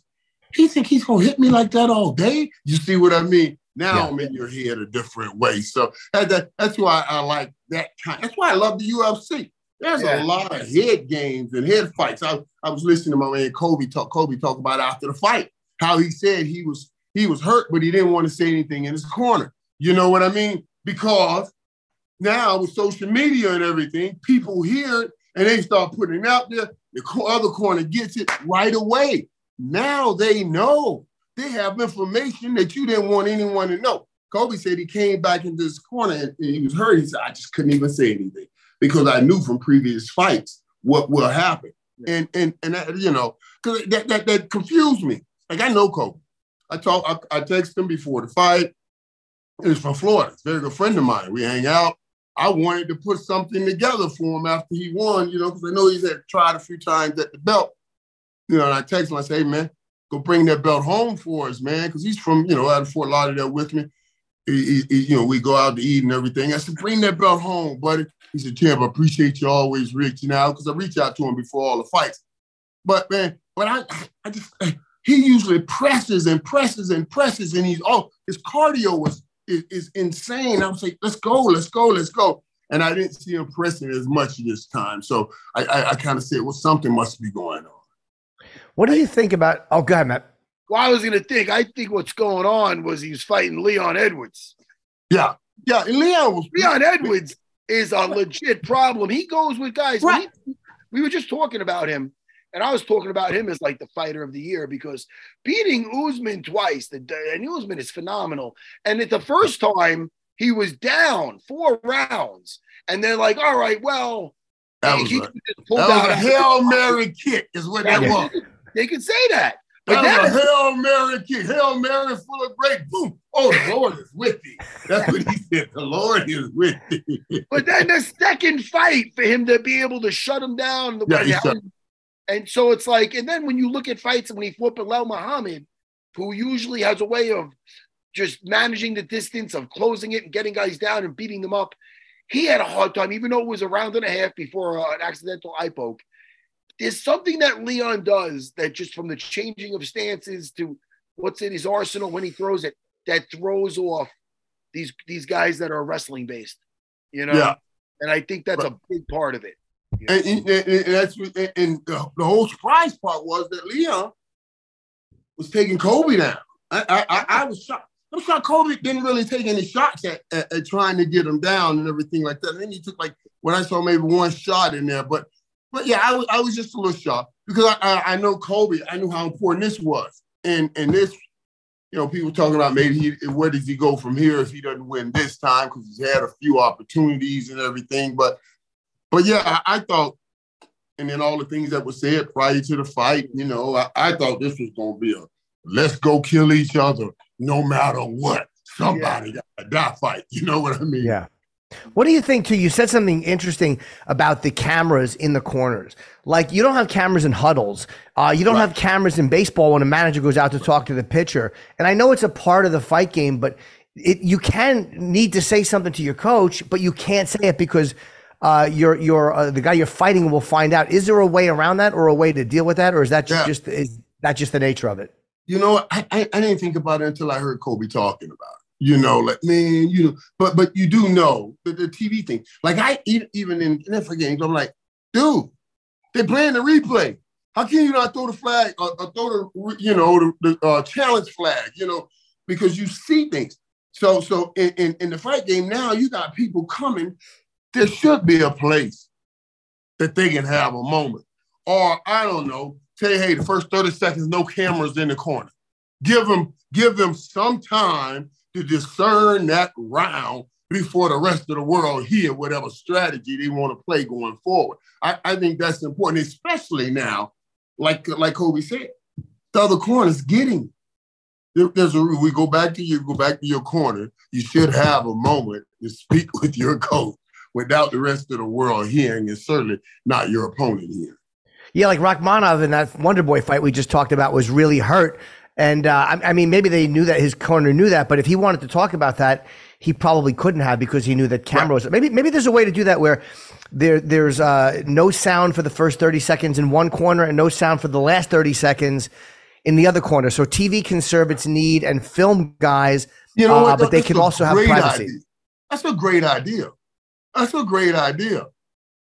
He think he's gonna hit me like that all day. You see what I mean? Now yeah. I'm in your head a different way. So that, that's why I like that kind. That's why I love the UFC. There's yeah. a lot of head games and head fights. I, I was listening to my man Colby talk. Colby talk about after the fight how he said he was he was hurt, but he didn't want to say anything in his corner. You know what I mean? Because now with social media and everything, people hear it and they start putting it out there. The other corner gets it right away. Now they know. They have information that you didn't want anyone to know. Colby said he came back into this corner and he was hurt. He said, I just couldn't even say anything because I knew from previous fights what will happen. And and and that, you know, because that, that that confused me. Like I know Colby. I talk, I, I texted him before the fight. He's from Florida. He's a very good friend of mine. We hang out. I wanted to put something together for him after he won, you know, because I know he's had tried a few times at the belt. You know, and I text him, I say, hey, man, go bring that belt home for us, man, because he's from, you know, out of Fort Lauderdale with me. He, he, you know, we go out to eat and everything. I said, bring that belt home, buddy. He said, Champ, I appreciate you always reaching out because I reach out to him before all the fights. But man, but I, I just, eh, he usually presses and presses and presses, and he's oh, his cardio was is, is insane. I was like, let's go, let's go, let's go. And I didn't see him pressing as much this time. So I, I, I kind of said, well, something must be going on. What do you think about? Oh, go ahead, Matt. Well, I was going to think. I think what's going on was he was fighting Leon Edwards. Yeah, yeah. Leon was Leon Edwards is a legit problem. He goes with guys. Right. he- we were just talking about him, and I was talking about him as like the fighter of the year because beating Usman twice, the and Usman is phenomenal. And at the first time, he was down four rounds, and they're like, "All right, well." That was he a- just that was a hail mary kick, is what that Yeah. was. They could say that, but That was a hail mary kick, hail mary full of grape. Boom! Oh, the Lord is with thee. That's what he said. The Lord is with thee. But then the second fight for him to be able to shut him down. Yeah, he shut- and so it's like, and then when you look at fights and when he fought Belal Muhammad, who usually has a way of just managing the distance, of closing it and getting guys down and beating them up, he had a hard time, even though it was a round and a half before uh, an accidental eye poke. There's something that Leon does that just from the changing of stances to what's in his arsenal when he throws it, that throws off these these guys that are wrestling based, you know. Yeah. And I think that's a big part of it. And, and, and- and that's and, the, the whole surprise part was that Leon was taking Colby down. I I, I, I was shocked. I'm shocked Colby didn't really take any shots at, at, at trying to get him down and everything like that. And then he took like when I saw maybe one shot in there, but but yeah, I was I was just a little shocked because I, I I know Colby. I knew how important this was, and and this. You know, people talking about maybe he, where does he go from here if he doesn't win this time because he's had a few opportunities and everything. But but yeah, I, I thought, and then all the things that were said prior to the fight, you know, I, I thought this was going to be a let's go kill each other no matter what. Somebody got to die fight. You know what I mean? Yeah. What do you think too? You said something interesting about the cameras in the corners. Like you don't have cameras in huddles. Uh, you don't have cameras in baseball when a manager goes out to talk to the pitcher. And I know it's a part of the fight game, but it, you can need to say something to your coach, but you can't say it because uh, your your uh, the guy you're fighting will find out. Is there a way around that, or a way to deal with that, or is that just, Yeah. just is that just the nature of it? You know. I, I I didn't think about it until I heard Colby talking about it. You know, like man, you know, but but you do know the, the TV thing. Like I even in NFL games, I'm like, dude, they're playing the replay. How can you not throw the flag or, or throw the you know the, the uh, challenge flag? You know, because you see things. So so in, in in the fight game now, you got people coming. There should be a place that they can have a moment, or I don't know, say hey, the first thirty seconds, no cameras in the corner. Give them give them some time to discern that round before the rest of the world hear whatever strategy they want to play going forward. I, I think that's important, especially now, like like Colby said, the other corner is getting. there- There's a we go back to you, go back to your corner. You should have a moment to speak with your coach without the rest of the world hearing, and certainly not your opponent hearing. Yeah, like Rakhmonov in that Wonder Boy fight we just talked about was really hurt. And uh, I, I mean, maybe they knew that his corner knew that, but if he wanted to talk about that, he probably couldn't have because he knew that cameras. Maybe maybe there's a way to do that where there there's uh, no sound for the first 30 seconds in one corner and no sound for the last 30 seconds in the other corner. So TV can serve its need and film guys, You know uh, but they can also have privacy. idea. That's a great idea. That's a great idea.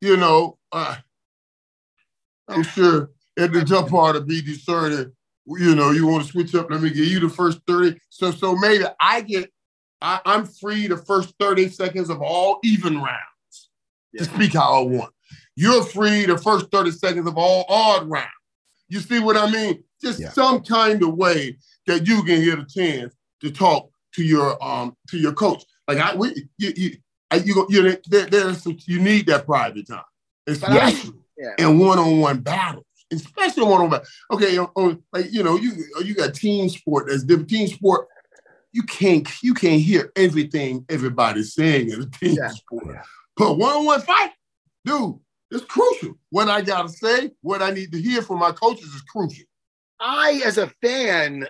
You know, uh, I'm sure at the jump part of be discerning, you know, you want to switch up, let me give you the first 30. So so maybe I get I, I'm free the first 30 seconds of all even rounds to speak how I want. You're free the first 30 seconds of all odd rounds. You see what I mean? Just Yeah. some kind of way that you can get a chance to talk to your um to your coach. Like I, we, you, you, I, you, you there, there's some, you need that private time, especially Yeah. in one-on-one battles, especially one-on-one. Okay, on, on- like you know, you you got team sport. That's different. Team sport, you can't you can't hear everything everybody's saying in a team Yeah. sport. But one-on-one fight, dude, it's crucial. What I gotta say, what I need to hear from my coaches is crucial. I, as a fan,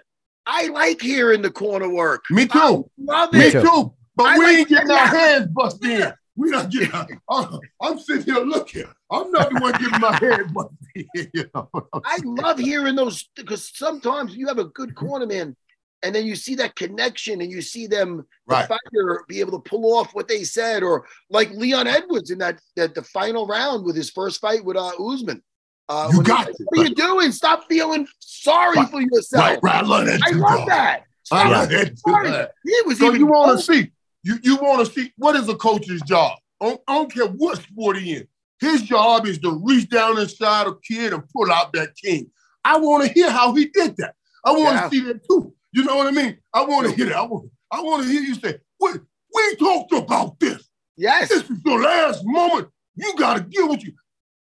I like hearing the corner work. Me too. Love Me it. too. too. But I we like- ain't getting our hands busted in. We not getting. I'm, I'm sitting here looking. I'm not the one getting my head bumpy. You know? I love hearing those because sometimes you have a good cornerman, and then you see that connection, and you see them Right. the fighter be able to pull off what they said, or like Leon Edwards in that that the final round with his first fight with uh, Usman. Uh, You got it. What are you doing? Stop feeling sorry Right. for yourself. Right, right. I love that. I love that. I love that. sorry. He was So even you want to see? You you want to see what is a coach's job? I don't, I don't care what sport he in. His job is to reach down inside a kid and pull out that king. I want to hear how he did that. I want Yeah. to see that too. You know what I mean? I want to hear that. I want, I want to hear you say, "Wait, we talked about this. Yes. This is your last moment. You got to deal with you."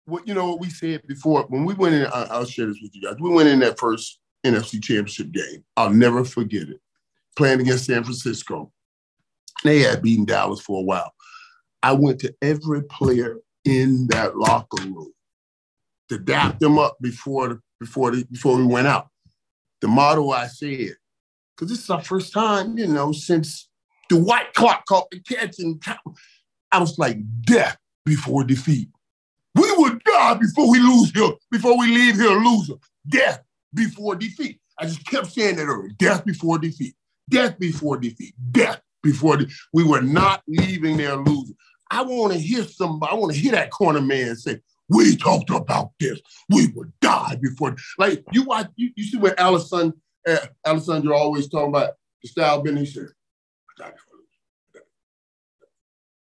What you know what we said before when we went in. I, I'll share this with you guys. We went in that first NFC Championship game. I'll never forget it. Playing against San Francisco. They had beaten Dallas for a while. I went to every player in that locker room to dap them up before the, before the, before we went out. The motto I said, because this is our first time, you know, since the Dwight Clark caught the catch and I was like, death before defeat. We would die before we lose here, before we leave here a loser. Death before defeat. I just kept saying that earlier. Death before defeat. Death before defeat. Death before de- we were not leaving there losing. I want to hear somebody, I want to hear that corner man say, we talked about this. We would die before. Like you watch, you, you see what Alessandro, uh, Alessandro always talking about the style Benny said. "I die before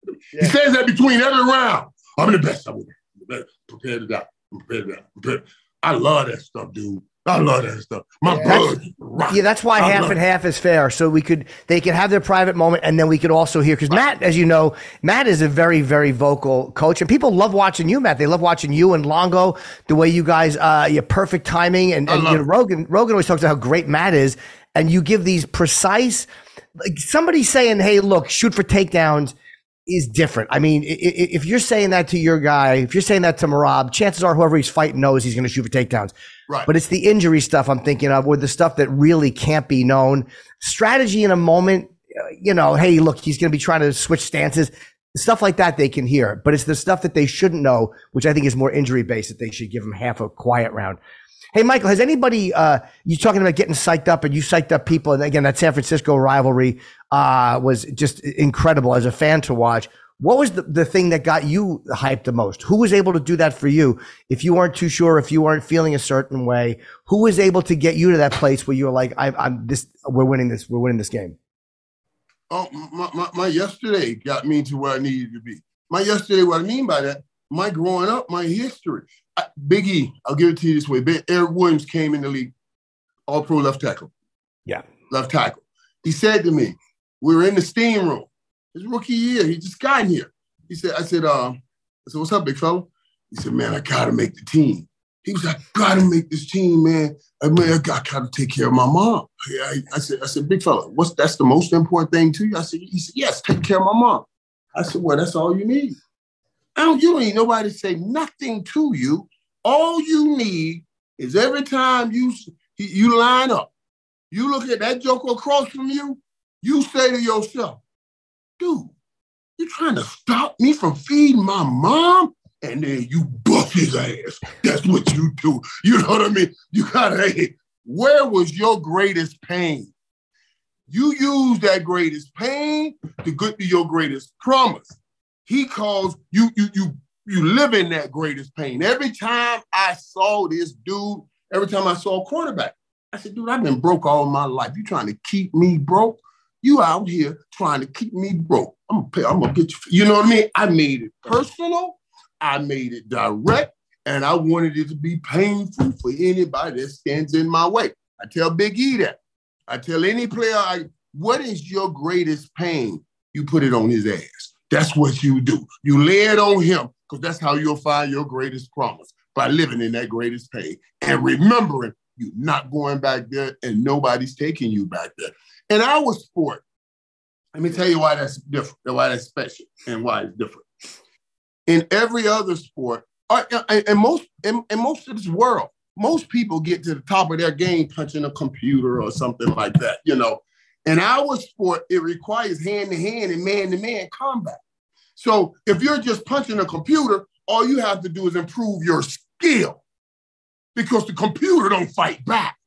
losing." He says that between every round. I'm the best. I'm the best. Prepare to die. I'm prepared to die. Prepared. I love that stuff, dude. I love that stuff. My Yeah. blood. is. Yeah, that's why I half and half is fair. So we could they could have their private moment, and then we could also hear because Matt, as you know, Matt is a very very vocal coach, and people love watching you, Matt. They love watching you and Longo, the way you guys, uh, your perfect timing, and, and you know. Rogan. Rogan always talks about how great Matt is, and you give these precise. Like somebody saying, "Hey, look, shoot for takedowns." Is different. I mean, if you're saying that to your guy, if you're saying that to Merab, chances are whoever he's fighting knows he's going to shoot for takedowns. Right. But it's the injury stuff I'm thinking of, or the stuff that really can't be known. Strategy in a moment, uh, you know, hey, look, he's going to be trying to switch stances. Stuff like that they can hear, but it's the stuff that they shouldn't know, which I think is more injury based that they should give him half a quiet round. Hey, Michael, has anybody, uh, you talking about getting psyched up and you psyched up people? And again, that San Francisco rivalry, uh, was just incredible as a fan to watch. What was the, the thing that got you hyped the most? Who was able to do that for you? If you weren't too sure, if you weren't feeling a certain way, who was able to get you to that place where you were like, I, I'm this, we're winning this, we're winning this game? Oh, my, my, my yesterday got me to where I needed to be. My yesterday, what I mean by that, my growing up, my history. I, Big E, I'll give it to you this way. Erik Williams came in the league, all pro left tackle, Yeah. left tackle. He said to me, we were in the steam room. His rookie year, he just got here. He said, I said, uh, I said, what's up, big fella? He said, man, I gotta make the team. He was like, gotta make this team, man. I mean, I got, gotta take care of my mom. I, I said, I said, big fella, what's that's the most important thing to you? I said, he said, yes, take care of my mom. I said, well, that's all you need. I don't, you don't need nobody to say nothing to you. All you need is every time you you line up, you look at that joker across from you, you say to yourself, dude, you trying to stop me from feeding my mom? And then you bust his ass. That's what you do. You know what I mean? You gotta, hey, where was your greatest pain? You use that greatest pain to get to your greatest promise. He calls you, you, you, you live in that greatest pain. Every time I saw this dude, every time I saw a quarterback, I said, dude, I've been broke all my life. You trying to keep me broke? You out here trying to keep me broke. I'm gonna pay, I'm gonna get you. You know what I mean? I made it personal, I made it direct, and I wanted it to be painful for anybody that stands in my way. I tell Big E that. I tell any player, I, what is your greatest pain? You put it on his ass. That's what you do. You lay it on him because that's how you'll find your greatest promise by living in that greatest pain and remembering you're not going back there and nobody's taking you back there. In our sport, let me tell you why that's different, why that's special, and why it's different. In every other sport, uh, and and most in, in most of this world, most people get to the top of their game punching a computer or something like that, you know. In our sport, it requires hand to hand and man to man combat. So if you're just punching a computer, all you have to do is improve your skill because the computer don't fight back.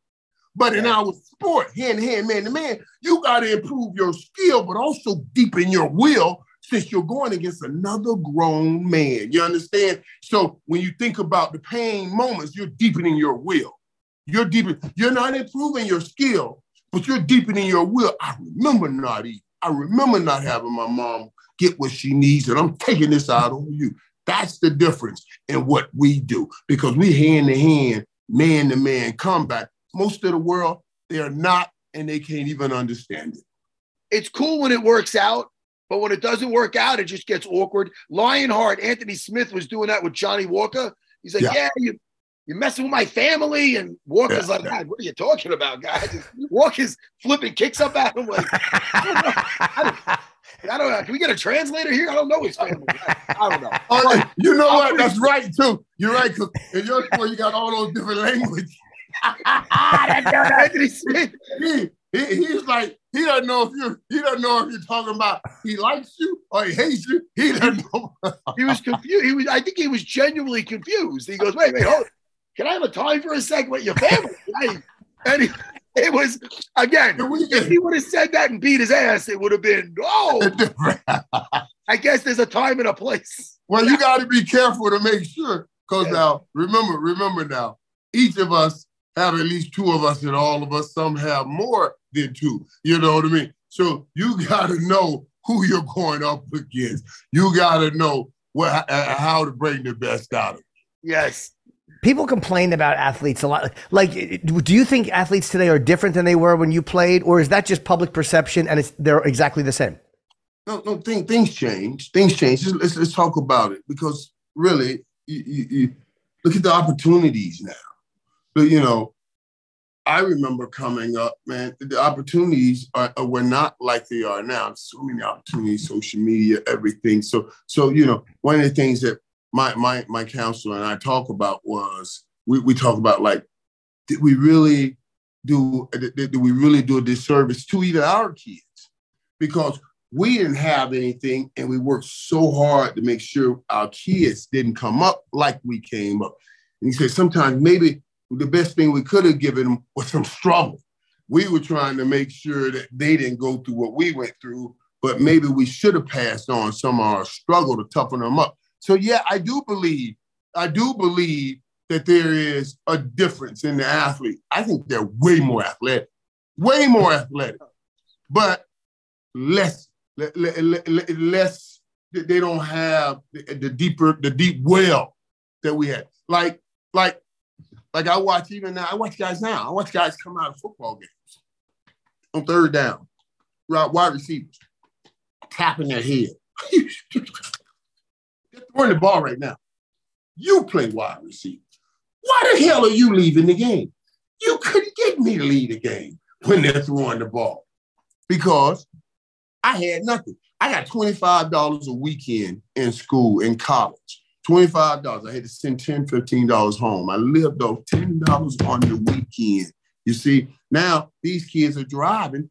But in our sport, hand to hand, man to man, you got to improve your skill, but also deepen your will since you're going against another grown man. You understand? So when you think about the pain moments, you're deepening your will. You're deepening, you're not improving your skill, but you're deepening your will. I remember not eating. I remember not having my mom get what she needs, and I'm taking this out on you. That's the difference in what we do because we hand to hand, man to man combat. Most of the world, they are not, and they can't even understand it. It's cool when it works out, but when it doesn't work out, it just gets awkward. Lionheart, Anthony Smith was doing that with Johnny Walker. He's like, yeah, Yeah. you, you're messing with my family. And Walker's Yeah. like, God, what are you talking about, guys? Walker's flipping kicks up at him like, I don't know. I don't, I don't know. Can we get a translator here? I don't know his family. I, I don't know. Oh, you know what? That's right too. You're right. Cause in your sport, you got all those different languages. Anthony Smith. He, he, he's like he doesn't know if you he doesn't know if you're talking about he likes you or he hates you. He doesn't know. He was confused. He was. I think he was genuinely confused. He goes, "Wait, wait, hold. Can I have a time for a second with your family?" And he, it was again. If he would have said that and beat his ass, it would have been. Oh. I guess there's a time and a place. Well, you got to be careful to make sure. Because Yeah. now, remember, remember now, each of us have at least two of us, and all of us, some have more than two. You know what I mean? So you got to know who you're going up against. You got to know what, uh, how to bring the best out of it. Yes. People complain about athletes a lot. Like, do you think athletes today are different than they were when you played, or is that just public perception and it's they're exactly the same? No, no, thing, things change. Things change. Just, let's, let's talk about it because really, you, you, you look at the opportunities now. But, you know, I remember coming up, man, the opportunities are, were not like they are now. So many opportunities, social media, everything. So, so you know, one of the things that my my my counselor and I talk about was we, we talk about like, did we really do did, did we really do a disservice to even our kids? Because we didn't have anything and we worked so hard to make sure our kids didn't come up like we came up. And he said sometimes maybe the best thing we could have given them was some struggle. We were trying to make sure that they didn't go through what we went through, but maybe we should have passed on some of our struggle to toughen them up. So yeah, I do believe, I do believe that there is a difference in the athlete. I think they're way more athletic, way more athletic, but less, le- le- le- le- less. They don't have the, the deeper, the deep well that we had. Like, like, like I watch even now. I watch guys now. I watch guys come out of football games on third down, right, wide receivers tapping their head. They're throwing the ball right now. You play wide receiver. Why the hell are you leaving the game? You couldn't get me to leave the game when they're throwing the ball because I had nothing. I got $25 a weekend in school, in college. $25. I had to send $10, $15 home. I lived off $10 on the weekend. You see, now these kids are driving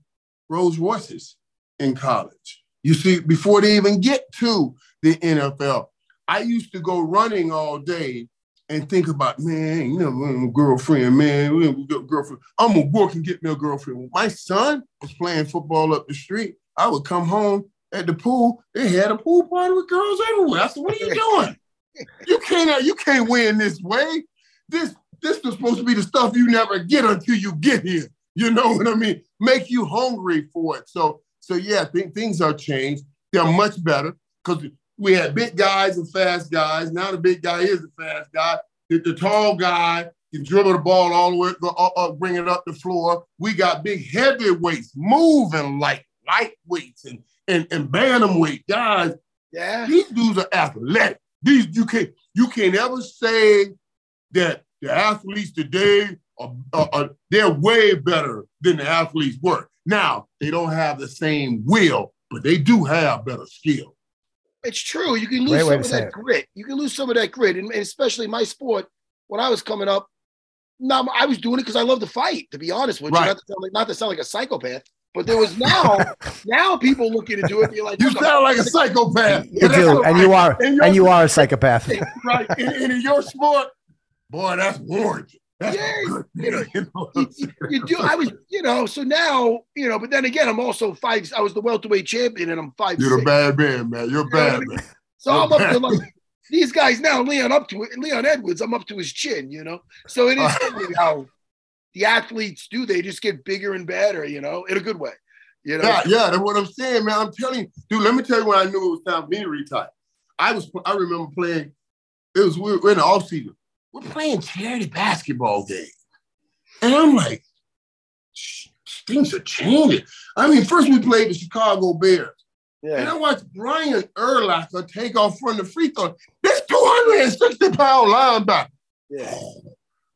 Rolls Royces in college. You see, before they even get to the NFL, I used to go running all day and think about, man, you know, girlfriend, man, girlfriend. I'm gonna work and get me a girlfriend. My son was playing football up the street. I would come home at the pool. They had a pool party with girls everywhere. I said, "What are you doing? you can't, you can't win this way. This, this is supposed to be the stuff you never get until you get here. You know what I mean? Make you hungry for it. So, so yeah, th- things are changed. They're much better because we had big guys and fast guys. Now the big guy is the fast guy. The, the tall guy can dribble the ball all the way, uh, uh, bring it up the floor. We got big heavyweights, moving like lightweights and, and, and bantamweight guys. Yeah. These dudes are athletic. These you can't you can't ever say that the athletes today are, are, are they're way better than the athletes were. Now they don't have the same will, but they do have better skill. It's true. You can lose Great some of that it. grit. You can lose some of that grit, and, and especially my sport. When I was coming up, no, I was doing it because I love to fight. To be honest with you, not to, sound like, not to sound like a psychopath. But there was now, now people looking to do it. You're like, You sound like a psychopath. You do, and you are, and you are a psychopath. right. And, and in your sport, boy, that's warranted. That's Yeah, you know, You know you, you- do. I was, you know, so now, you know, but then again, I'm also five. I was the welterweight champion, and I'm five. You're a bad man, man. You're a You I bad mean? man. So I'm up to like these guys now. Leon up to it. Leon Edwards. I'm up to his chin. You know. So it is funny how the athletes do. They just get bigger and better. You know, in a good way. You know. Yeah, yeah, that's what I'm saying, man. I'm telling you, dude. Let me tell you when I knew it was time for me to retire. I was, I remember playing. It was we were in the off season. We're playing charity basketball game, and I'm like, things are changing. I mean, first we played the Chicago Bears, and I watched Brian Urlacher take off from the free throw. This 260 pound linebacker. Yeah. Oh,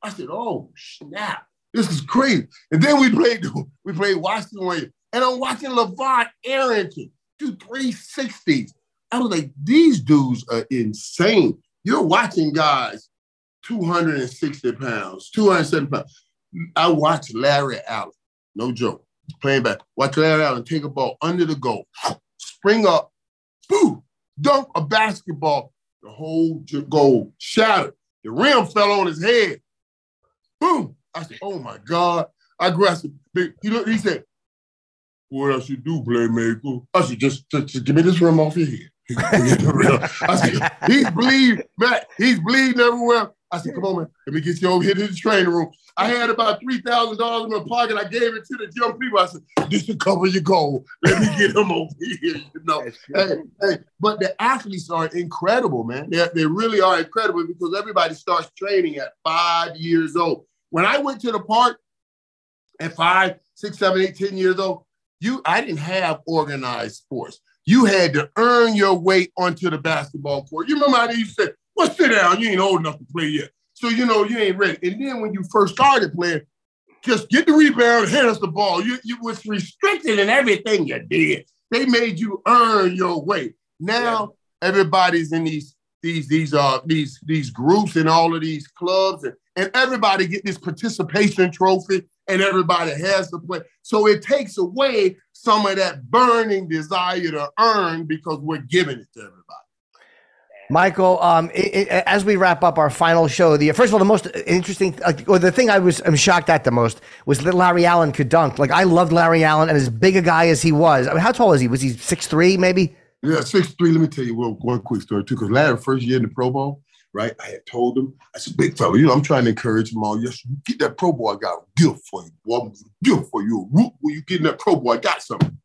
I said, "Oh snap, this is crazy." And then we played we played Washington Wayne, and I'm watching LaVar Arrington do 360s. I was like, "These dudes are insane." You're watching guys 260 pounds, 270 pounds. I watched Larry Allen, no joke, playing back. Watch Larry Allen take a ball under the goal, spring up, boom, dunk a basketball. The whole goal shattered. The rim fell on his head. Boom. I said, oh my God. I grasped it. He looked, he said, what else you do, playmaker? I said, just, just, just give me this rim off your head. I said, he's bleeding, Matt, he's bleeding everywhere. I said, come on, man, let me get you over here to the training room. I had about $3,000 in my pocket. I gave it to the young people. I said, this will cover your goal. Let me get him over here, you know. Hey, hey, but the athletes are incredible, man. They, they really are incredible because everybody starts training at five years old. When I went to the park at five, six, seven, eight, ten years old, you I didn't have organized sports. You had to earn your way onto the basketball court. You remember how they used to say, well, sit down, you ain't old enough to play yet. So you know you ain't ready. And then when you first started playing, just get the rebound, hand us the ball. You, you was restricted in everything you did. They made you earn your way. Now everybody's in these these these uh these these groups and all of these clubs and, and everybody get this participation trophy and everybody has to play. So it takes away some of that burning desire to earn because we're giving it to everybody. Michael, um, i i as we wrap up our final show the first of all, the most interesting, like, or the thing I was I'm shocked at the most was that Larry Allen could dunk. Like I loved Larry Allen, and as big a guy as he was, I mean, how tall is he? Was he six three, maybe? Yeah, six three. Let me tell you one, one quick story too. Because Larry, first year in the Pro Bowl, right? I had told him, I said, "Big fella, you know, I'm trying to encourage him all. Yes, you get that Pro Bowl. I got a gift for you. Boy, I'm gift for you. Root when you get in that Pro Bowl. I got something."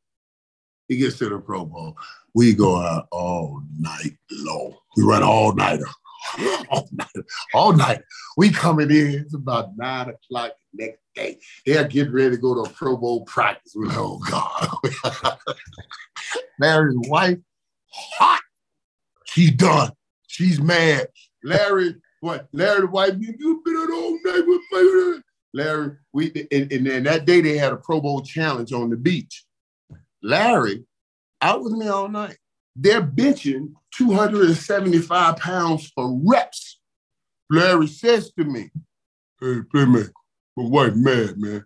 He gets to the Pro Bowl. We go out all night long. We run all nighter, all night, all night. We coming in. It's about nine o'clock the next day. They're getting ready to go to a Pro Bowl practice. We're like, oh God. Larry's wife, hot. She's done. She's mad. Larry, what? Larry's wife, you've been out all night with me. Larry, we and, and then that day they had a Pro Bowl challenge on the beach. Larry, out with me all night. They're benching 275 pounds for reps. Larry says to me, Hey, Playmaker, my wife mad, man.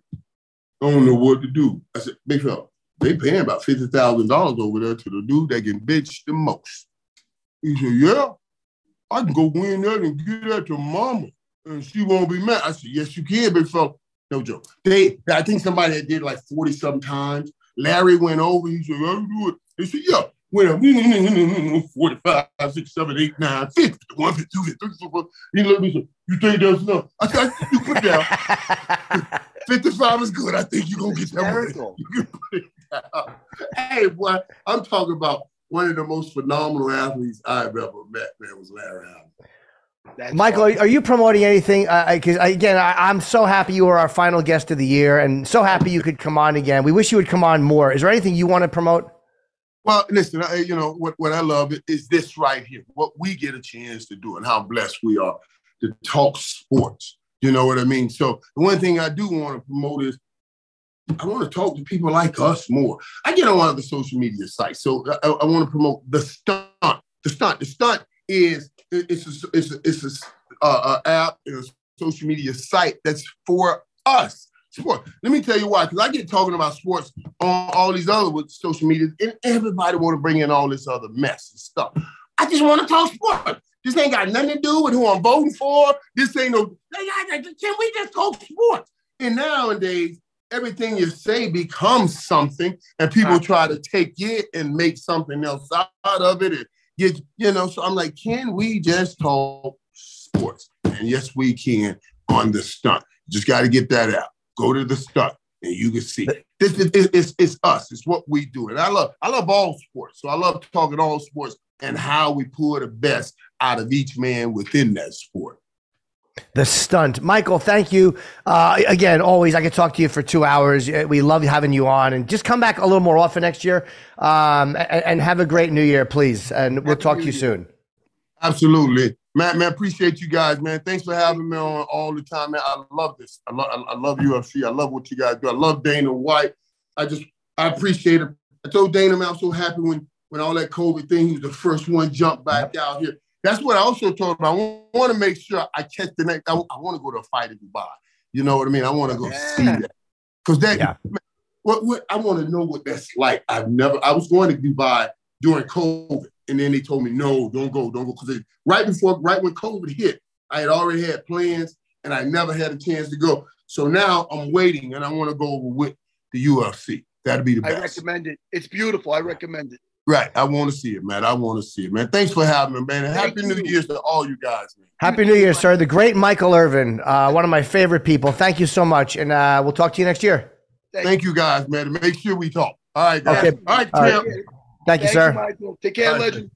I don't know what to do. I said, Big fella, they paying about $50,000 over there to the dude that can bitch the most. He said, yeah, I can go win that and give that to mama and she won't be mad. I said, yes, you can, big fella. No joke. They, I think somebody that did like 40 some times. Larry went over. He said, I'll do it. He said, yeah. Up 45, 6, 7, 8, 9, 50, 1, 52, 53. He looked at me and said, You think that's enough? I said, you put down. 55 is good. I think you're going to get that down. Hey, boy, I'm talking about one of the most phenomenal athletes I've ever met, man, was Larry Allen. That's Michael, are, are you promoting anything? Because again, I, I'm so happy you were our final guest of the year, and so happy you could come on again. We wish you would come on more. Is there anything you want to promote? Well, listen, I, you know what, what I love is this right here. What we get a chance to do, and how blessed we are to talk sports. You know what I mean? So the one thing I do want to promote is I want to talk to people like us more. I get on one of the social media sites, so I, I want to promote the stunt. The stunt. The stunt is it's a, it's a, it's a uh, app, and a social media site that's for us. Sport. Let me tell you why, because I get talking about sports on all these other with social media, and everybody want to bring in all this other mess and stuff. I just want to talk sports. This ain't got nothing to do with who I'm voting for. This ain't no. Can we just talk sports? And nowadays, everything you say becomes something, and people try to take it and make something else out of it. And get, you know, so I'm like, can we just talk sports? And yes, we can on the stunt. Just got to get that out. Go to the stunt, and you can see this is it's, it's, us. It's what we do, and I love I love all sports. So I love talking all sports and how we pull the best out of each man within that sport. The stunt. Michael, thank you. Uh, again, always, I could talk to you for two hours. Uh, we love having you on. And just come back a little more often next year um, and, and, have a great new year, please. And we'll talk to you soon. Absolutely. Man, man, appreciate you guys, man. Thanks for having me on all the time, man. I love this. I love, I love UFC. I love what you guys do. I love Dana White. I just, I appreciate it. I told Dana, man, I'm so happy when, when all that COVID thing, he was the first one jump back out here. That's what I also told him. I want to make sure I catch the next. I, I want to go to a fight in Dubai. You know what I mean? I want to go yeah. see that because that. Yeah. What, what I want to know what that's like. I've never. I was going to Dubai during COVID, and then they told me no, don't go, don't go, because right before, right when COVID hit, I had already had plans, and I never had a chance to go. So now I'm waiting, and I want to go over with the UFC. That'd be the best. I recommend it. It's beautiful. I recommend it. Right. I want to see it, man. I want to see it, man. Thanks for having me, man. And happy New Year's to all you guys, man. Happy New Year, sir. The great Michael Irvin, uh, one of my favorite people. Thank you so much. And uh, we'll talk to you next year. Thank you, guys, man. Make sure we talk. All right, guys. Okay. All right, Tim. Right. Thank, Thank, you, sir. You, Take care, legend.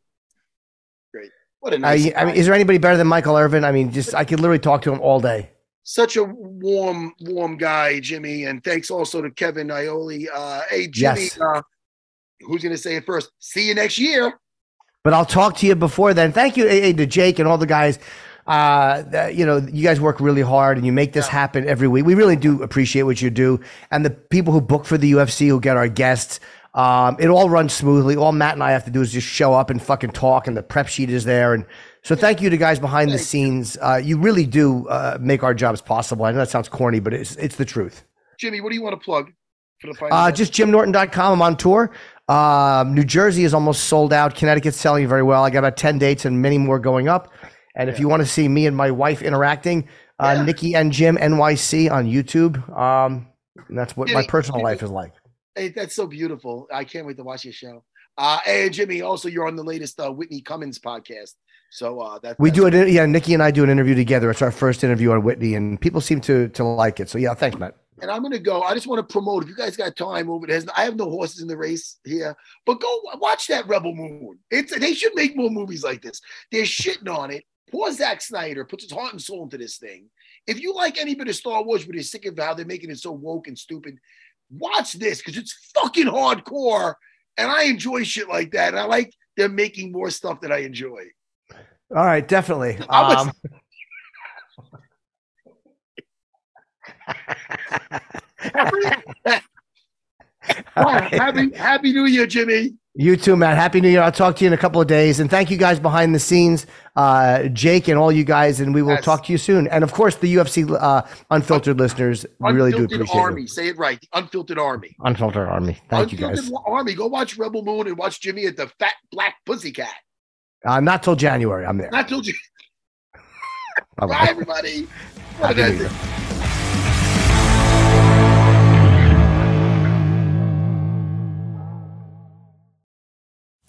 Great. What a nice. I, I mean, is there anybody better than Michael Irvin? I mean, just I could literally talk to him all day. Such a warm, warm guy, Jimmy. And thanks also to Kevin Iole. Uh, hey, Jimmy. Yes. Uh, who's going to say it first? See you next year. But I'll talk to you before then. Thank you to Jake and all the guys. Uh, you know, you guys work really hard and you make this yeah. happen every week. We really do appreciate what you do. And the people who book for the UFC, who get our guests, um, it all runs smoothly. All Matt and I have to do is just show up and fucking talk, and the prep sheet is there. And so, thank you to guys behind the scenes. Uh, you really do uh, make our jobs possible. I know that sounds corny, but it's it's the truth. Jimmy, what do you want to plug for the fight? Uh, just jimnorton.com. I'm on tour. Um, New Jersey is almost sold out. Connecticut's selling very well. I got about 10 dates and many more going up. And if you want to see me and my wife interacting, uh, yeah. Nikki and Jim NYC on YouTube. Um, that's what my personal life is like. Hey, that's so beautiful. I can't wait to watch your show. Uh, hey, Jimmy, also you're on the latest uh, Whitney Cummings podcast. So uh, that we do it. Yeah, Nikki and I do an interview together. It's our first interview on Whitney, and people seem to to like it. So yeah, thanks, Matt and I'm gonna go. I just want to promote. If you guys got time over there, I have no horses in the race here, but go watch that Rebel Moon. It's they should make more movies like this. They're shitting on it. Poor Zack Snyder puts his heart and soul into this thing. If you like any bit of Star Wars, but you're sick of how they're making it so woke and stupid, watch this because it's fucking hardcore, and I enjoy shit like that. And I like they're making more stuff that I enjoy. All right, definitely. Um, happy, happy New Year, Jimmy. You too, Matt. Happy New Year. I'll talk to you in a couple of days. And thank you guys behind the scenes, uh, Jake and all you guys. And we will yes. talk to you soon. And of course, the UFC uh, unfiltered Un- listeners unfiltered really do appreciate Army. It. Say it right. The Unfiltered Army. Unfiltered Army. Thank unfiltered you guys. Army. Go watch Rebel Moon and watch Jimmy at the Fat Black Pussycat. Uh, not till January. I'm there. Not till January. Bye, everybody.